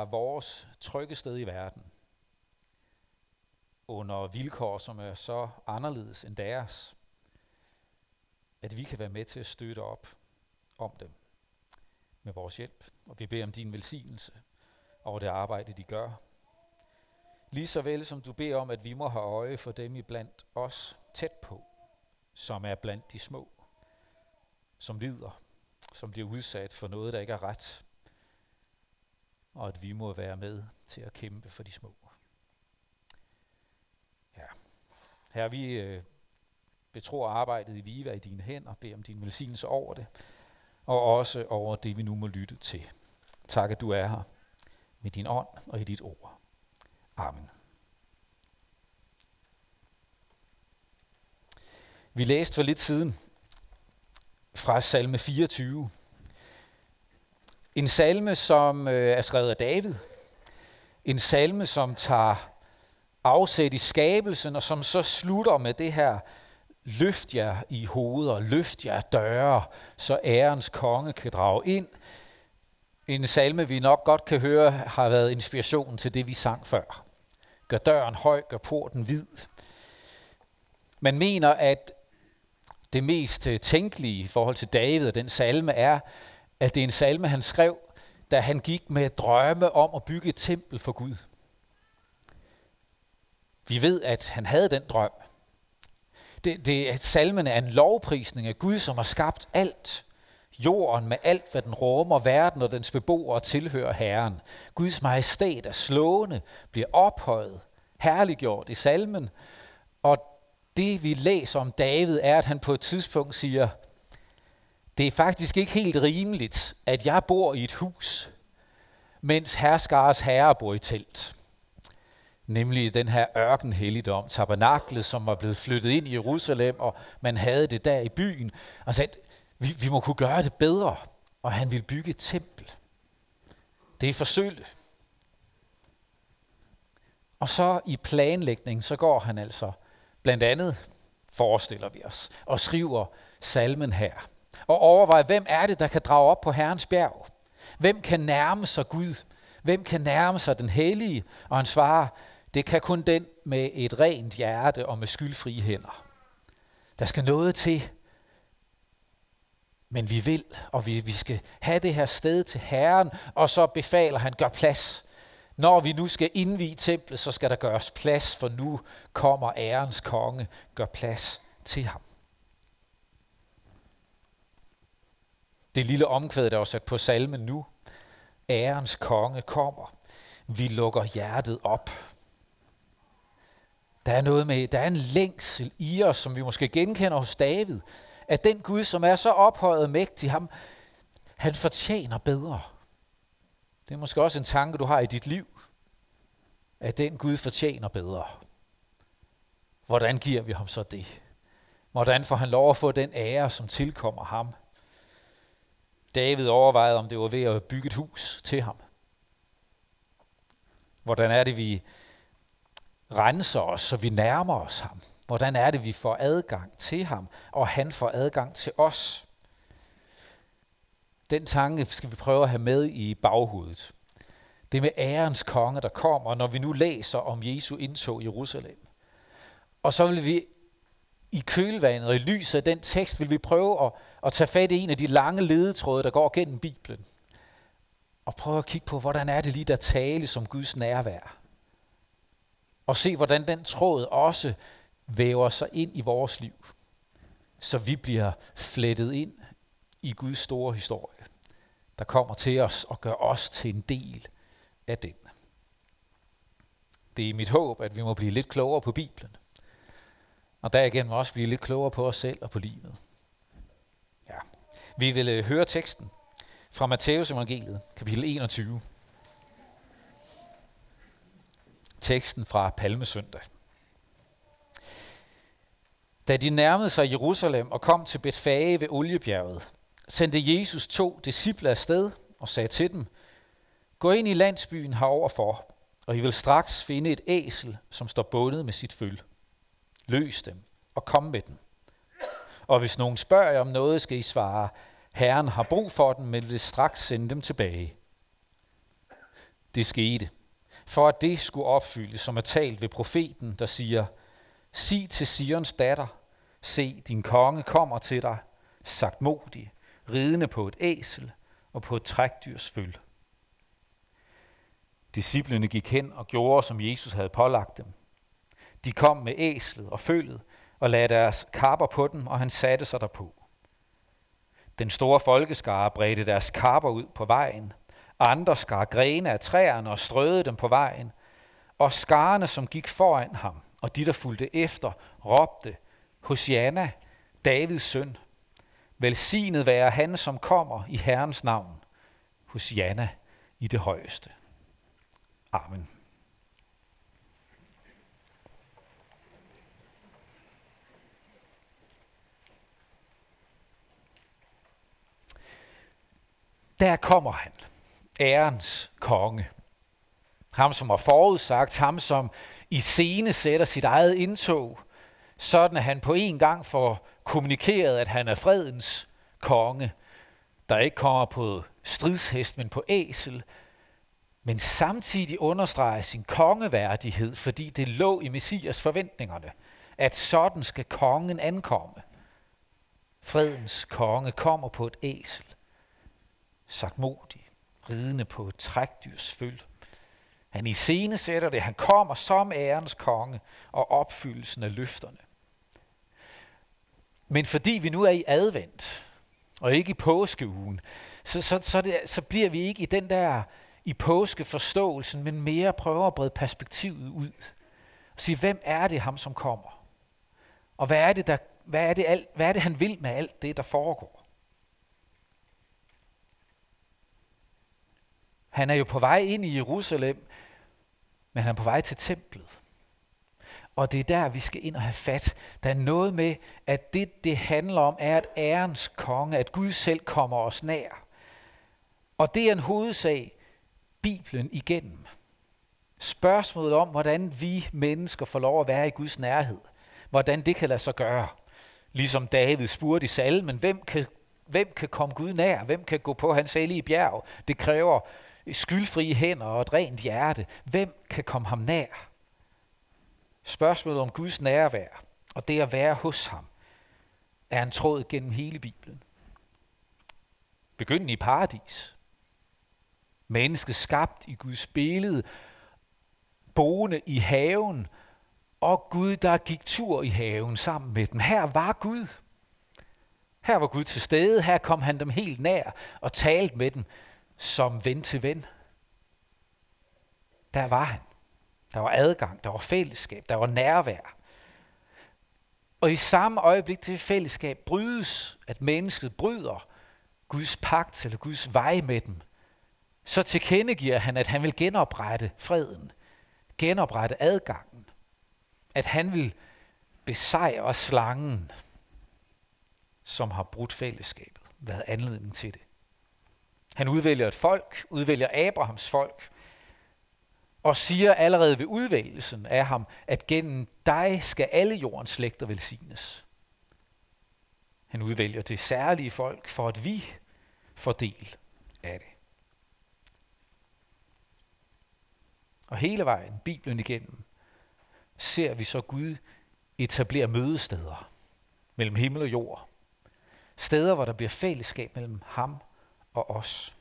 vores trygge sted i verden, under vilkår, som er så anderledes end deres, at vi kan være med til at støtte op om dem med vores hjælp. Og vi beder om din velsignelse over det arbejde, de gør. Lige så vel som du beder om, at vi må have øje for dem i blandt os tæt på, som er blandt de små, som lider, som bliver udsat for noget, der ikke er ret, og at vi må være med til at kæmpe for de små. Ja. Her vi øh, betror arbejdet i Viva i dine hænder, og beder om din velsignelse over det, og også over det, vi nu må lytte til. Tak, at du er her med din ånd og i dit ord. Amen. Vi læste for lidt siden fra salme 24. En salme, som øh, er skrevet af David. En salme, som tager afsæt i skabelsen, og som så slutter med det her, løft jer i hoveder, løft jer døre, så ærens konge kan drage ind. En salme, vi nok godt kan høre, har været inspiration til det, vi sang før. Gør døren høj, gør porten hvid. Man mener, at det mest øh, tænkelige i forhold til David og den salme er, at det er en salme, han skrev, da han gik med drømme om at bygge et tempel for Gud. Vi ved, at han havde den drøm. Det, det, at salmen er en lovprisning af Gud, som har skabt alt. Jorden med alt, hvad den rummer, verden og dens beboere tilhører Herren. Guds majestæt er slående, bliver ophøjet, herliggjort i salmen. Og det vi læser om David er, at han på et tidspunkt siger, det er faktisk ikke helt rimeligt, at jeg bor i et hus, mens herskares herre bor i telt. Nemlig den her ørkenhelligdom, tabernaklet, som var blevet flyttet ind i Jerusalem, og man havde det der i byen. Og sagde, vi, vi må kunne gøre det bedre, og han vil bygge et tempel. Det er forsøgt. Og så i planlægning, så går han altså blandt andet, forestiller vi os, og skriver salmen her og overveje, hvem er det, der kan drage op på Herrens bjerg? Hvem kan nærme sig Gud? Hvem kan nærme sig den hellige? Og han svarer, det kan kun den med et rent hjerte og med skyldfrie hænder. Der skal noget til, men vi vil, og vi, vi skal have det her sted til Herren, og så befaler han, gør plads. Når vi nu skal indvige templet, så skal der gøres plads, for nu kommer ærens konge, gør plads til ham. Det lille omkvæd, der er sat på salmen nu. Ærens konge kommer. Vi lukker hjertet op. Der er noget med, der er en længsel i os, som vi måske genkender hos David. At den Gud, som er så ophøjet og mægtig, ham, han fortjener bedre. Det er måske også en tanke, du har i dit liv. At den Gud fortjener bedre. Hvordan giver vi ham så det? Hvordan får han lov at få den ære, som tilkommer ham? David overvejede, om det var ved at bygge et hus til ham. Hvordan er det, vi renser os, så vi nærmer os ham? Hvordan er det, vi får adgang til ham, og han får adgang til os? Den tanke skal vi prøve at have med i baghovedet. Det med ærens konge, der kommer, når vi nu læser om Jesu indtog i Jerusalem. Og så vil vi i kølvandet og i lyset af den tekst, vil vi prøve at at tage fat i en af de lange ledetråde, der går gennem Bibelen, og prøve at kigge på, hvordan er det lige, der tale som Guds nærvær. Og se, hvordan den tråd også væver sig ind i vores liv, så vi bliver flettet ind i Guds store historie, der kommer til os og gør os til en del af den. Det er mit håb, at vi må blive lidt klogere på Bibelen, og derigennem også blive lidt klogere på os selv og på livet. Ja. Vi vil øh, høre teksten fra Matteus evangeliet, kapitel 21. Teksten fra Palmesøndag. Da de nærmede sig Jerusalem og kom til Betfage ved Oliebjerget, sendte Jesus to disciple afsted og sagde til dem, Gå ind i landsbyen heroverfor, og I vil straks finde et æsel, som står bundet med sit føl. Løs dem og kom med dem. Og hvis nogen spørger jer om noget, skal I svare, Herren har brug for dem, men vil straks sende dem tilbage. det skete, for at det skulle opfyldes, som er talt ved profeten, der siger, Sig til Sions datter, se, din konge kommer til dig, sagt modig, ridende på et æsel og på et trækdyrs føl. Disciplene gik hen og gjorde, som Jesus havde pålagt dem. De kom med æslet og følget og lagde deres kapper på dem, og han satte sig derpå. Den store folkeskare bredte deres kapper ud på vejen. Andre skar grene af træerne og strøede dem på vejen. Og skarerne, som gik foran ham, og de, der fulgte efter, råbte, Hosianna, Davids søn. Velsignet være han, som kommer i Herrens navn. Hosianna i det højeste. Amen. Der kommer han, ærens konge. Ham, som har forudsagt, ham, som i scene sætter sit eget indtog, sådan at han på en gang får kommunikeret, at han er fredens konge, der ikke kommer på stridshest, men på æsel, men samtidig understreger sin kongeværdighed, fordi det lå i Messias forventningerne, at sådan skal kongen ankomme. Fredens konge kommer på et æsel, sagt modig, ridende på et trækdyrs føl. Han i scene sætter det, han kommer som ærens konge og opfyldelsen af løfterne. Men fordi vi nu er i advent, og ikke i påskeugen, så, så, så, det, så bliver vi ikke i den der i påskeforståelsen, men mere prøver at brede perspektivet ud. Og sige, hvem er det ham, som kommer? Og hvad er det, der, hvad er det, alt, hvad er det han vil med alt det, der foregår? Han er jo på vej ind i Jerusalem, men han er på vej til templet. Og det er der, vi skal ind og have fat. Der er noget med, at det, det handler om, er, at ærens konge, at Gud selv kommer os nær. Og det er en hovedsag, Bibelen igennem. Spørgsmålet om, hvordan vi mennesker får lov at være i Guds nærhed. Hvordan det kan lade sig gøre. Ligesom David spurgte i salmen, hvem kan, hvem kan komme Gud nær? Hvem kan gå på hans hellige bjerg? Det kræver skyldfrie hænder og et rent hjerte. Hvem kan komme ham nær? Spørgsmålet om Guds nærvær og det at være hos ham er en tråd gennem hele Bibelen. Begyndende i paradis. Mennesket skabt i Guds billede, boende i haven, og Gud, der gik tur i haven sammen med dem. Her var Gud. Her var Gud til stede, her kom han dem helt nær og talte med dem som ven til ven. Der var han. Der var adgang, der var fællesskab, der var nærvær. Og i samme øjeblik det fællesskab brydes, at mennesket bryder Guds pagt eller Guds vej med dem, så tilkendegiver han, at han vil genoprette freden, genoprette adgangen, at han vil besejre slangen, som har brudt fællesskabet, været anledning til det. Han udvælger et folk, udvælger Abrahams folk, og siger allerede ved udvælgelsen af ham, at gennem dig skal alle jordens slægter velsignes. Han udvælger det særlige folk, for at vi får del af det. Og hele vejen, Bibelen igennem, ser vi så Gud etablere mødesteder mellem himmel og jord. Steder, hvor der bliver fællesskab mellem ham og os.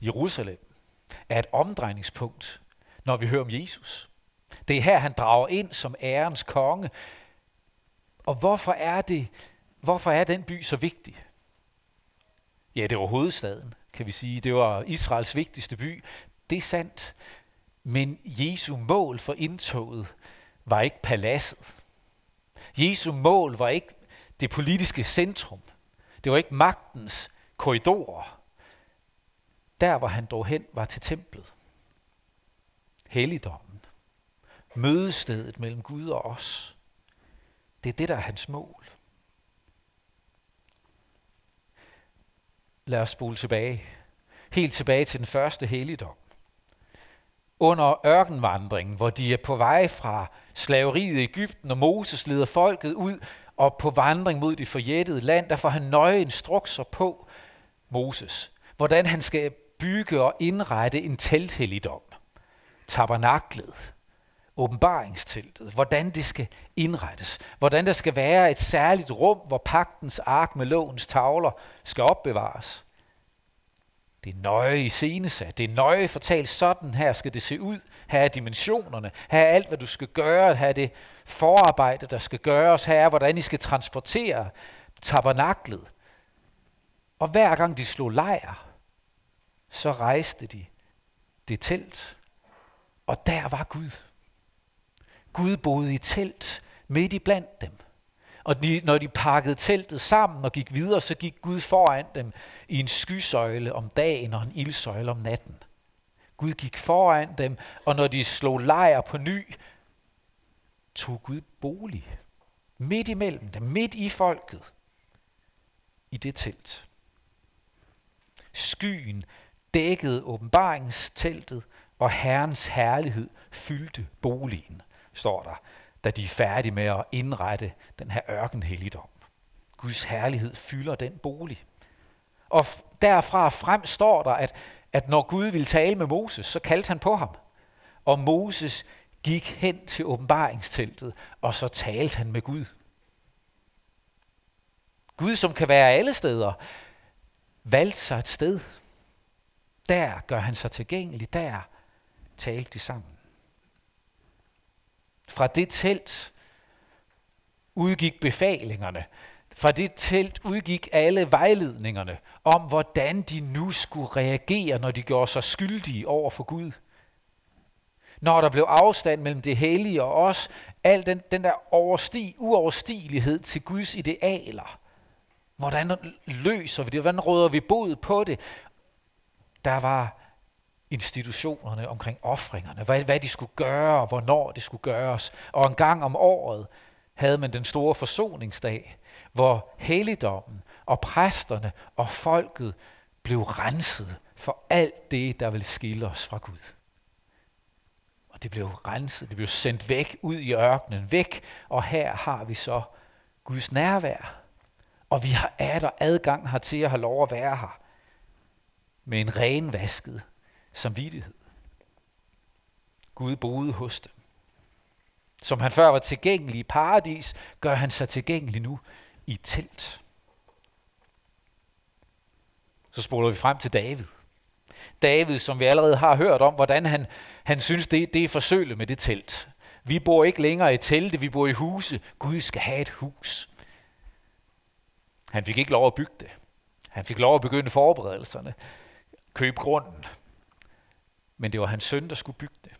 Jerusalem er et omdrejningspunkt, når vi hører om Jesus. Det er her, han drager ind som ærens konge. Og hvorfor er det, hvorfor er den by så vigtig? Ja, det var hovedstaden, kan vi sige. Det var Israels vigtigste by. Det er sandt. Men Jesu mål for indtoget var ikke paladset. Jesu mål var ikke det politiske centrum. Det var ikke magtens korridorer. Der, hvor han drog hen, var til templet. Helligdommen. Mødestedet mellem Gud og os. Det er det, der er hans mål. Lad os spole tilbage. Helt tilbage til den første helligdom. Under ørkenvandringen, hvor de er på vej fra slaveriet i Ægypten, og Moses leder folket ud og på vandring mod det forjættede land, der får han nøje instrukser på Moses hvordan han skal bygge og indrette en telthelligdom, tabernaklet, åbenbaringsteltet, hvordan det skal indrettes, hvordan der skal være et særligt rum, hvor pagtens ark med lovens tavler skal opbevares. Det er nøje i scenesat, det er nøje fortalt, sådan her skal det se ud, her er dimensionerne, her er alt, hvad du skal gøre, her er det forarbejde, der skal gøres, her er, hvordan I skal transportere tabernaklet. Og hver gang de slog lejr, så rejste de det telt, og der var Gud. Gud boede i telt midt i blandt dem. Og de, når de pakkede teltet sammen og gik videre, så gik Gud foran dem i en skysøjle om dagen og en ildsøjle om natten. Gud gik foran dem, og når de slog lejr på ny, tog Gud bolig midt imellem dem, midt i folket, i det telt. Skyen dækkede åbenbaringsteltet, og Herrens herlighed fyldte boligen, står der, da de er færdige med at indrette den her ørkenhelligdom. Guds herlighed fylder den bolig. Og derfra frem står der, at, at når Gud ville tale med Moses, så kaldte han på ham. Og Moses gik hen til åbenbaringsteltet, og så talte han med Gud. Gud, som kan være alle steder, valgte sig et sted. Der gør han sig tilgængelig. Der talte de sammen. Fra det telt udgik befalingerne. Fra det telt udgik alle vejledningerne om, hvordan de nu skulle reagere, når de gjorde sig skyldige over for Gud. Når der blev afstand mellem det hellige og os, al den, den der overstig, uoverstigelighed til Guds idealer. Hvordan løser vi det? Hvordan råder vi bod på det? Der var institutionerne omkring offringerne, hvad, hvad de skulle gøre, og hvornår det skulle gøres. Og en gang om året havde man den store forsoningsdag, hvor helligdommen og præsterne og folket blev renset for alt det, der ville skille os fra Gud. Og det blev renset, det blev sendt væk ud i ørkenen, væk, og her har vi så Guds nærvær. Og vi har er der adgang her til at have lov at være her med en renvasket samvittighed. Gud boede hos dem. Som han før var tilgængelig i paradis, gør han sig tilgængelig nu i telt. Så spoler vi frem til David. David, som vi allerede har hørt om, hvordan han, han synes, det, det er forsøglet med det telt. Vi bor ikke længere i telte, vi bor i huse. Gud skal have et hus. Han fik ikke lov at bygge det. Han fik lov at begynde forberedelserne. Køb grunden. Men det var hans søn, der skulle bygge det.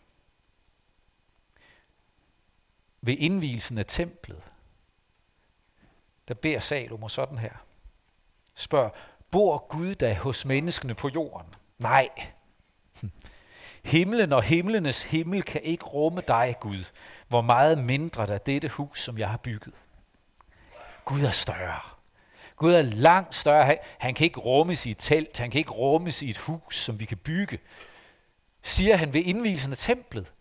Ved indvielsen af templet, der beder Salomo sådan her. Spørg, bor Gud da hos menneskene på jorden? Nej. Himlen og himlenes himmel kan ikke rumme dig, Gud. Hvor meget mindre der dette hus, som jeg har bygget. Gud er større. Gud er langt større. Han kan ikke rummes i et telt. Han kan ikke rummes i et hus, som vi kan bygge. Siger han ved indvielsen af templet.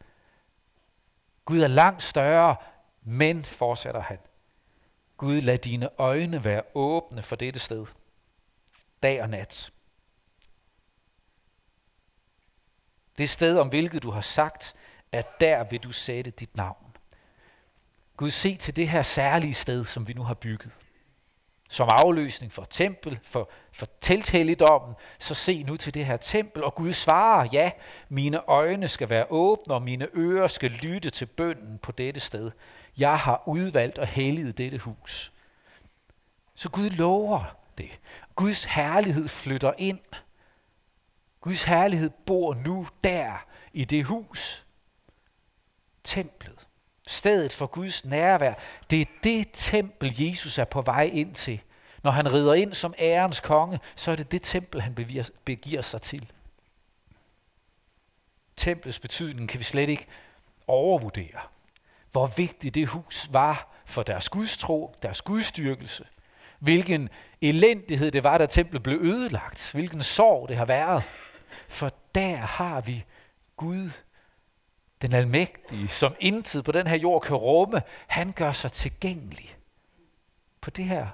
Gud er langt større, men, fortsætter han, Gud lad dine øjne være åbne for dette sted, dag og nat. Det sted, om hvilket du har sagt, at der vil du sætte dit navn. Gud, se til det her særlige sted, som vi nu har bygget som afløsning for tempel, for, for telthelligdommen, så se nu til det her tempel. Og Gud svarer, ja, mine øjne skal være åbne, og mine ører skal lytte til bønden på dette sted. Jeg har udvalgt og helliget dette hus. Så Gud lover det. Guds herlighed flytter ind. Guds herlighed bor nu der i det hus. Templet stedet for Guds nærvær. Det er det tempel, Jesus er på vej ind til. Når han rider ind som ærens konge, så er det det tempel, han begiver sig til. Templets betydning kan vi slet ikke overvurdere. Hvor vigtigt det hus var for deres gudstro, deres gudstyrkelse. Hvilken elendighed det var, da templet blev ødelagt. Hvilken sorg det har været. For der har vi Gud, den almægtige, som intet på den her jord kan rumme. Han gør sig tilgængelig på det her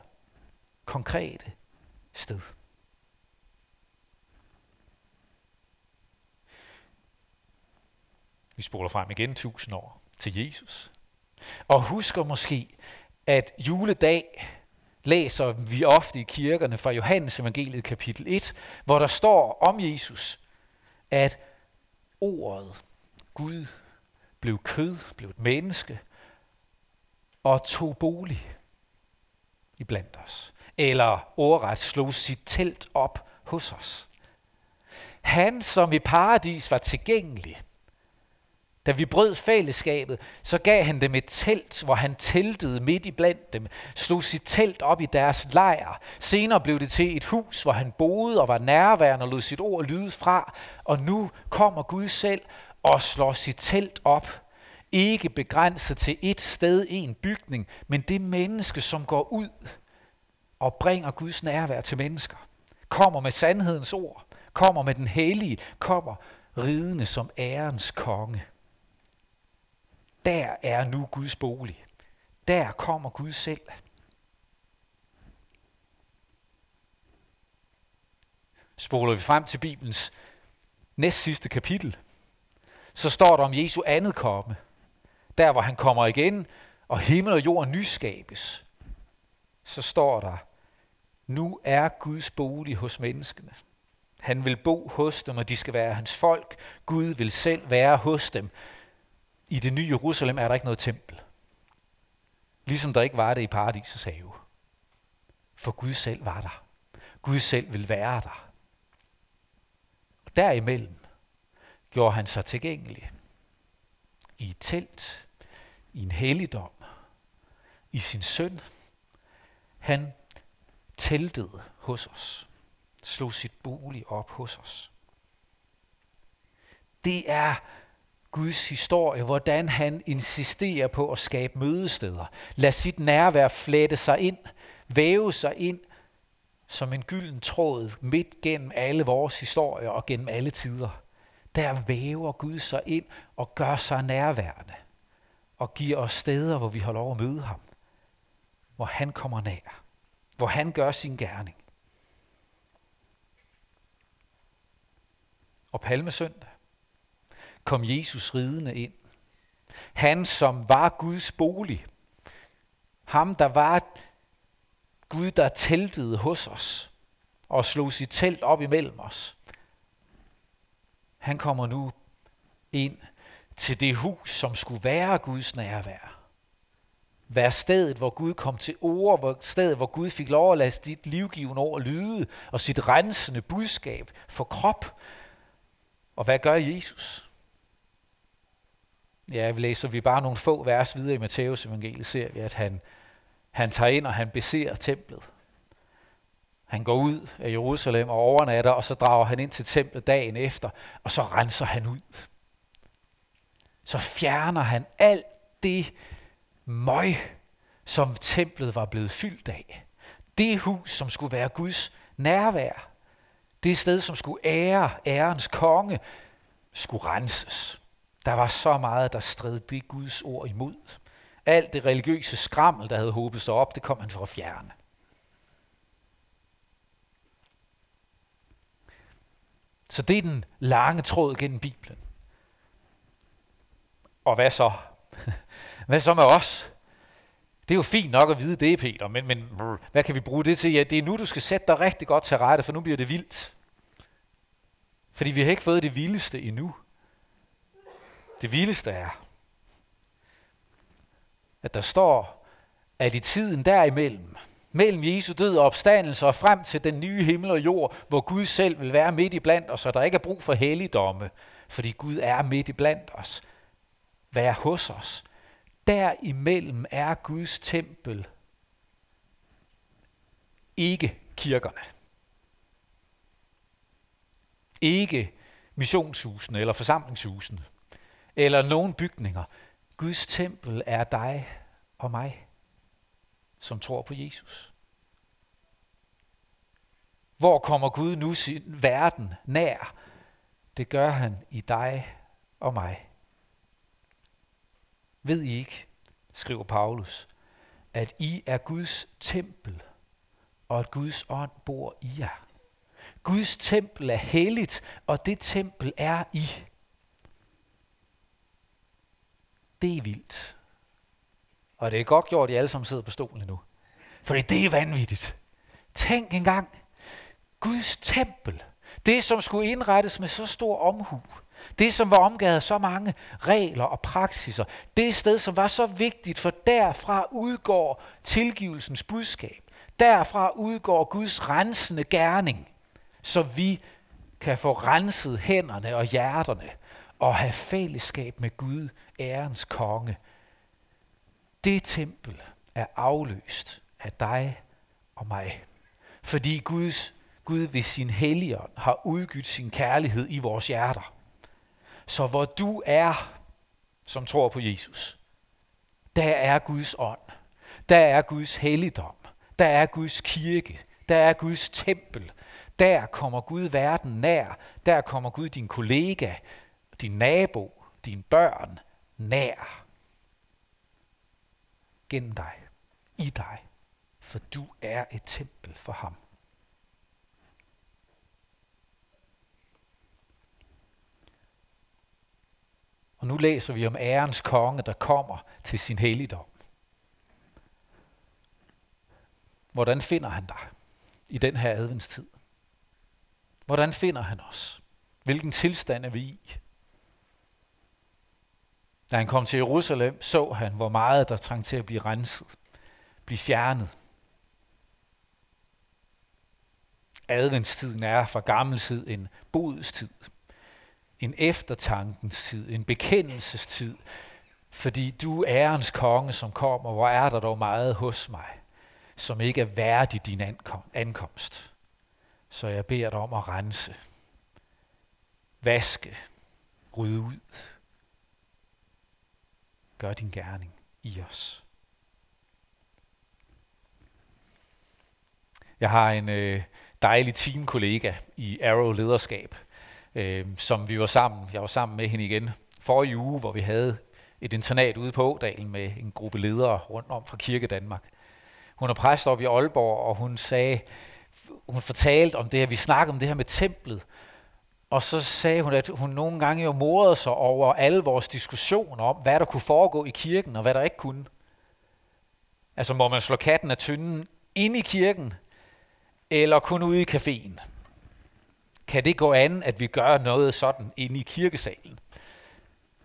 konkrete sted. Vi spoler frem igen tusind år til Jesus. Og husker måske, at juledag læser vi ofte i kirkerne fra Johannes evangeliet kapitel 1, hvor der står om Jesus, at ordet, Gud, blev kød, blev et menneske og tog bolig i blandt os. Eller ordret slog sit telt op hos os. Han, som i paradis var tilgængelig, da vi brød fællesskabet, så gav han dem et telt, hvor han teltede midt i blandt dem, slog sit telt op i deres lejr. Senere blev det til et hus, hvor han boede og var nærværende og lod sit ord lyde fra. Og nu kommer Gud selv og slår sit telt op. Ikke begrænset til et sted, en bygning, men det menneske, som går ud og bringer Guds nærvær til mennesker. Kommer med sandhedens ord, kommer med den hellige, kommer ridende som ærens konge. Der er nu Guds bolig. Der kommer Gud selv. Spoler vi frem til Bibelens næst sidste kapitel, så står der om Jesu andet komme. Der hvor han kommer igen, og himmel og jord nyskabes. Så står der, nu er Guds bolig hos menneskene. Han vil bo hos dem, og de skal være hans folk. Gud vil selv være hos dem. I det nye Jerusalem er der ikke noget tempel. Ligesom der ikke var det i paradisets have. For Gud selv var der. Gud selv vil være der. Og derimellem gjorde han sig tilgængelig. I et telt, i en helligdom, i sin søn. Han teltede hos os, slog sit bolig op hos os. Det er Guds historie, hvordan han insisterer på at skabe mødesteder. Lad sit nærvær flette sig ind, væve sig ind som en gylden tråd midt gennem alle vores historier og gennem alle tider. Der væver Gud sig ind og gør sig nærværende og giver os steder, hvor vi har lov at møde ham. Hvor han kommer nær. Hvor han gør sin gerning. Og palmesøndag kom Jesus ridende ind. Han, som var Guds bolig. Ham, der var Gud, der teltede hos os og slog sit telt op imellem os. Han kommer nu ind til det hus, som skulle være Guds nærvær. Vær stedet, hvor Gud kom til ord, hvor stedet, hvor Gud fik lov at lade dit livgivende ord lyde, og sit rensende budskab for krop. Og hvad gør Jesus? Ja, vi læser vi bare nogle få vers videre i Matteus evangeliet, ser vi, at han, han tager ind og han beser templet. Han går ud af Jerusalem og overnatter, og så drager han ind til templet dagen efter, og så renser han ud. Så fjerner han alt det møg, som templet var blevet fyldt af. Det hus, som skulle være Guds nærvær. Det sted, som skulle ære ærens konge, skulle renses. Der var så meget, der stred det Guds ord imod. Alt det religiøse skrammel, der havde håbet sig op, det kom han for at fjerne. Så det er den lange tråd gennem Bibelen. Og hvad så? Hvad så med os? Det er jo fint nok at vide det, Peter, men, men hvad kan vi bruge det til? Ja, det er nu, du skal sætte dig rigtig godt til rette, for nu bliver det vildt. Fordi vi har ikke fået det vildeste endnu. Det vildeste er, at der står, at i tiden derimellem, mellem Jesu død og opstandelse og frem til den nye himmel og jord, hvor Gud selv vil være midt i blandt os, og der ikke er brug for helligdomme, fordi Gud er midt i blandt os, være hos os. Derimellem er Guds tempel ikke kirkerne. Ikke missionshusene eller forsamlingshusene eller nogen bygninger. Guds tempel er dig og mig, som tror på Jesus. Hvor kommer Gud nu sin verden nær? Det gør han i dig og mig. Ved I ikke, skriver Paulus, at I er Guds tempel, og at Guds ånd bor i jer. Guds tempel er helligt, og det tempel er I. Det er vildt. Og det er godt gjort, at I alle sammen sidder på stolen nu. For det er vanvittigt. Tænk engang. Guds tempel. Det, som skulle indrettes med så stor omhu. Det, som var omgivet af så mange regler og praksiser. Det sted, som var så vigtigt, for derfra udgår tilgivelsens budskab. Derfra udgår Guds rensende gerning, så vi kan få renset hænderne og hjerterne og have fællesskab med Gud, ærens konge. Det tempel er afløst af dig og mig. Fordi Guds, Gud ved sin helligånd har udgydt sin kærlighed i vores hjerter. Så hvor du er, som tror på Jesus, der er Guds ånd. Der er Guds helligdom. Der er Guds kirke. Der er Guds tempel. Der kommer Gud verden nær. Der kommer Gud din kollega, din nabo, dine børn nær. Gennem dig. I dig. For du er et tempel for ham. Og nu læser vi om ærens konge, der kommer til sin helligdom. Hvordan finder han dig i den her adventstid? Hvordan finder han os? Hvilken tilstand er vi i? Da han kom til Jerusalem, så han, hvor meget der trængte til at blive renset, blive fjernet. Adventstiden er fra gammel tid en bodstid, en eftertankens tid, en bekendelsestid, fordi du er ærens konge, som kommer, hvor er der dog meget hos mig som ikke er værdig din ankomst. Så jeg beder dig om at rense, vaske, rydde ud. Gør din gerning i os. Jeg har en øh, dejlig teamkollega i Arrow Lederskab, øh, som vi var sammen. Jeg var sammen med hende igen forrige uge, hvor vi havde et internat ude på Ådalen med en gruppe ledere rundt om fra Kirke Danmark. Hun er præst op i Aalborg, og hun sagde, hun fortalte om det her, vi snakkede om det her med templet, og så sagde hun, at hun nogle gange jo morede sig over alle vores diskussioner om, hvad der kunne foregå i kirken, og hvad der ikke kunne. Altså må man slå katten af tynden ind i kirken, eller kun ude i caféen? Kan det gå an, at vi gør noget sådan inde i kirkesalen?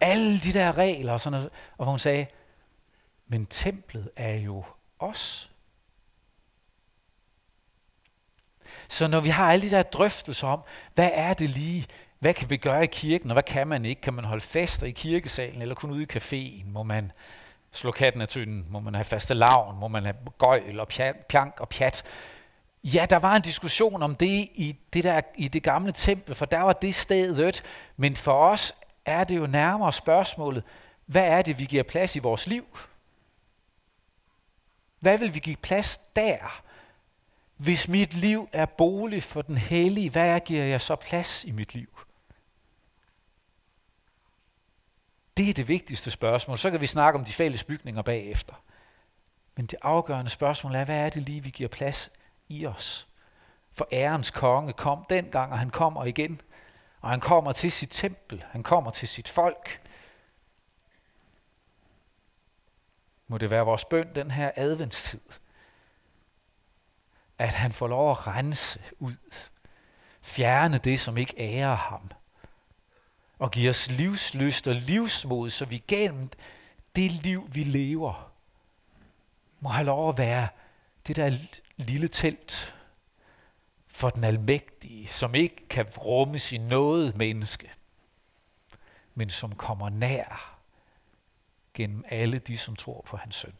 Alle de der regler og sådan noget. Og hun sagde, men templet er jo os. Så når vi har alle de der drøftelser om, hvad er det lige, hvad kan vi gøre i kirken, og hvad kan man ikke? Kan man holde fester i kirkesalen, eller kun ude i caféen? Må man slå katten af tynden? Må man have faste lavn? Må man have gøjl og pjank og pjat? Ja, der var en diskussion om det i det, der, i det gamle tempel, for der var det stedet, men for os er det jo nærmere spørgsmålet, hvad er det, vi giver plads i vores liv? Hvad vil vi give plads der? Hvis mit liv er bolig for den hellige, hvad giver jeg så plads i mit liv? Det er det vigtigste spørgsmål. Så kan vi snakke om de fælles bygninger bagefter. Men det afgørende spørgsmål er, hvad er det lige, vi giver plads i os? For ærens konge kom dengang, og han kommer igen. Og han kommer til sit tempel. Han kommer til sit folk. Må det være vores bøn den her adventstid at han får lov at rense ud. Fjerne det, som ikke ærer ham. Og give os livslyst og livsmod, så vi gennem det liv, vi lever, må have lov at være det der lille telt for den almægtige, som ikke kan rummes i noget menneske, men som kommer nær gennem alle de, som tror på hans søn.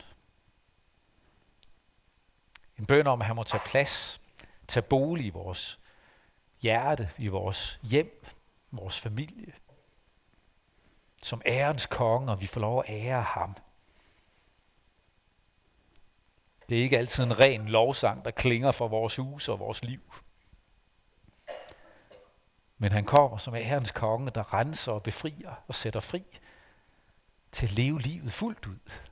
En bøn om, at han må tage plads, tage bolig i vores hjerte, i vores hjem, vores familie. Som ærens konge, og vi får lov at ære ham. Det er ikke altid en ren lovsang, der klinger for vores hus og vores liv. Men han kommer som ærens konge, der renser og befrier og sætter fri til at leve livet fuldt ud.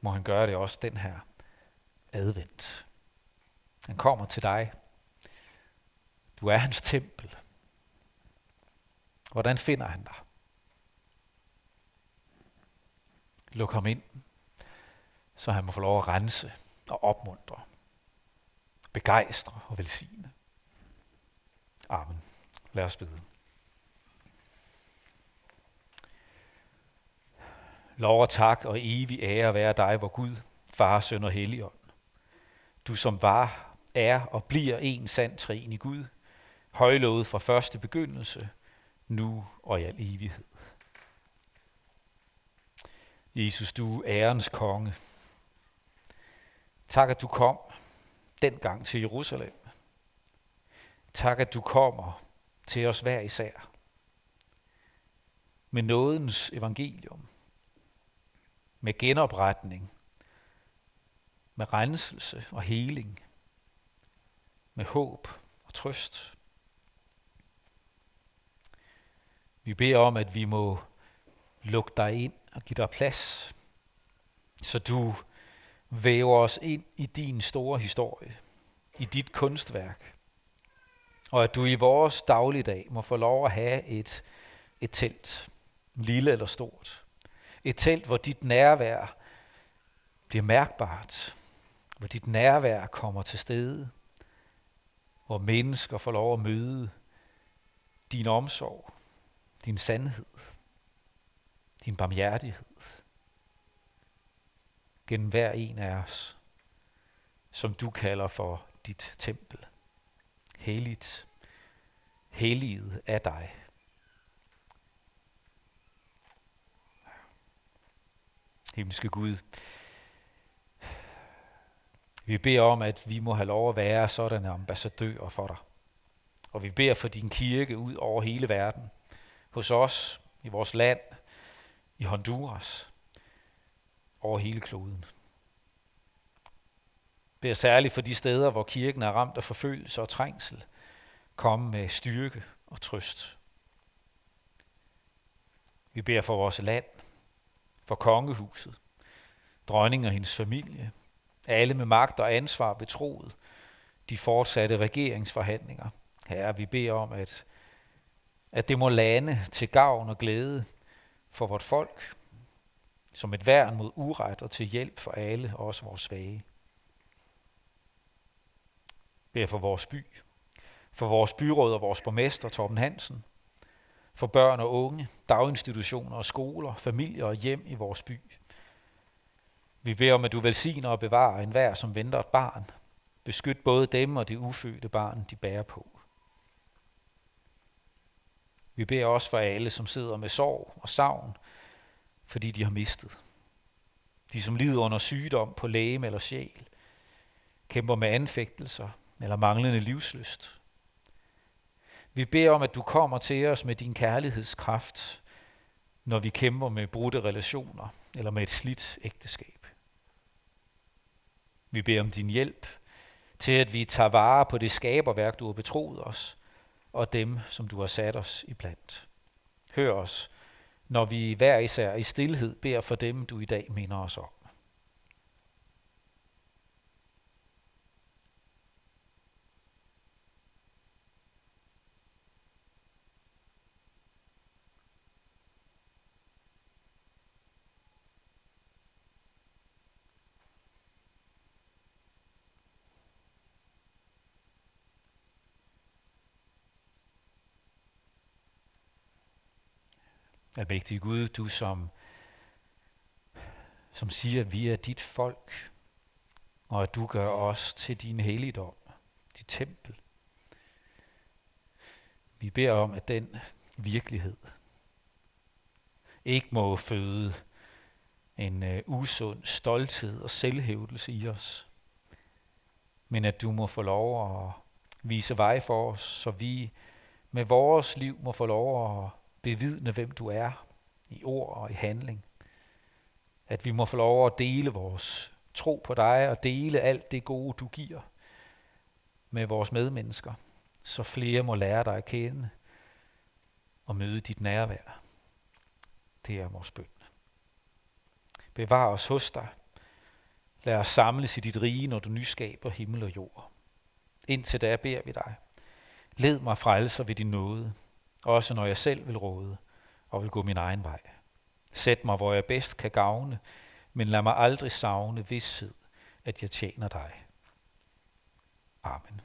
må han gøre det også den her advent. Han kommer til dig. Du er hans tempel. Hvordan finder han dig? Luk ham ind, så han må få lov at rense og opmuntre, begejstre og velsigne. Amen. Lad os bede. Lov og tak og evig ære være dig, hvor Gud, Far, Søn og Helligånd. Du som var, er og bliver en sand træen i Gud, højlovet fra første begyndelse, nu og i al evighed. Jesus, du er ærens konge. Tak, at du kom dengang til Jerusalem. Tak, at du kommer til os hver især. Med nådens evangelium. Med genopretning. Med renselse og heling. Med håb og trøst. Vi beder om, at vi må lukke dig ind og give dig plads, så du væver os ind i din store historie, i dit kunstværk, og at du i vores dagligdag må få lov at have et, et telt, lille eller stort. Et telt, hvor dit nærvær bliver mærkbart, hvor dit nærvær kommer til stede, hvor mennesker får lov at møde din omsorg, din sandhed, din barmhjertighed gennem hver en af os, som du kalder for dit tempel. Helligt, helliget af dig. Himmelske Gud, vi beder om, at vi må have lov at være sådanne ambassadører for dig. Og vi beder for din kirke ud over hele verden. Hos os, i vores land, i Honduras, over hele kloden. Beder særligt for de steder, hvor kirken er ramt af forfølgelse og trængsel, Kom med styrke og trøst. Vi beder for vores land, for kongehuset, dronning og hendes familie, alle med magt og ansvar betroet, de fortsatte regeringsforhandlinger. Herre, vi beder om, at, at det må lande til gavn og glæde for vort folk, som et værn mod uret og til hjælp for alle, også vores svage. Beder for vores by, for vores byråd og vores borgmester Torben Hansen, for børn og unge, daginstitutioner og skoler, familier og hjem i vores by. Vi beder om, at du velsigner og bevarer enhver, som venter et barn. Beskyt både dem og det ufødte barn, de bærer på. Vi beder også for alle, som sidder med sorg og savn, fordi de har mistet. De, som lider under sygdom på læge eller sjæl, kæmper med anfægtelser eller manglende livsløst. Vi beder om, at du kommer til os med din kærlighedskraft, når vi kæmper med brudte relationer eller med et slidt ægteskab. Vi beder om din hjælp til, at vi tager vare på det skaberværk, du har betroet os, og dem, som du har sat os i blandt. Hør os, når vi hver især i stillhed beder for dem, du i dag minder os om. Almægtige Gud, du som, som siger, at vi er dit folk, og at du gør os til din helligdom, dit tempel. Vi beder om, at den virkelighed ikke må føde en øh, usund stolthed og selvhævdelse i os, men at du må få lov at vise vej for os, så vi med vores liv må få lov at bevidne, hvem du er i ord og i handling. At vi må få lov at dele vores tro på dig og dele alt det gode, du giver med vores medmennesker, så flere må lære dig at kende og møde dit nærvær. Det er vores bøn. Bevar os hos dig. Lad os samles i dit rige, når du nyskaber himmel og jord. Indtil da beder vi dig. Led mig frelser ved din nåde også når jeg selv vil råde og vil gå min egen vej. Sæt mig, hvor jeg bedst kan gavne, men lad mig aldrig savne vidshed, at jeg tjener dig. Amen.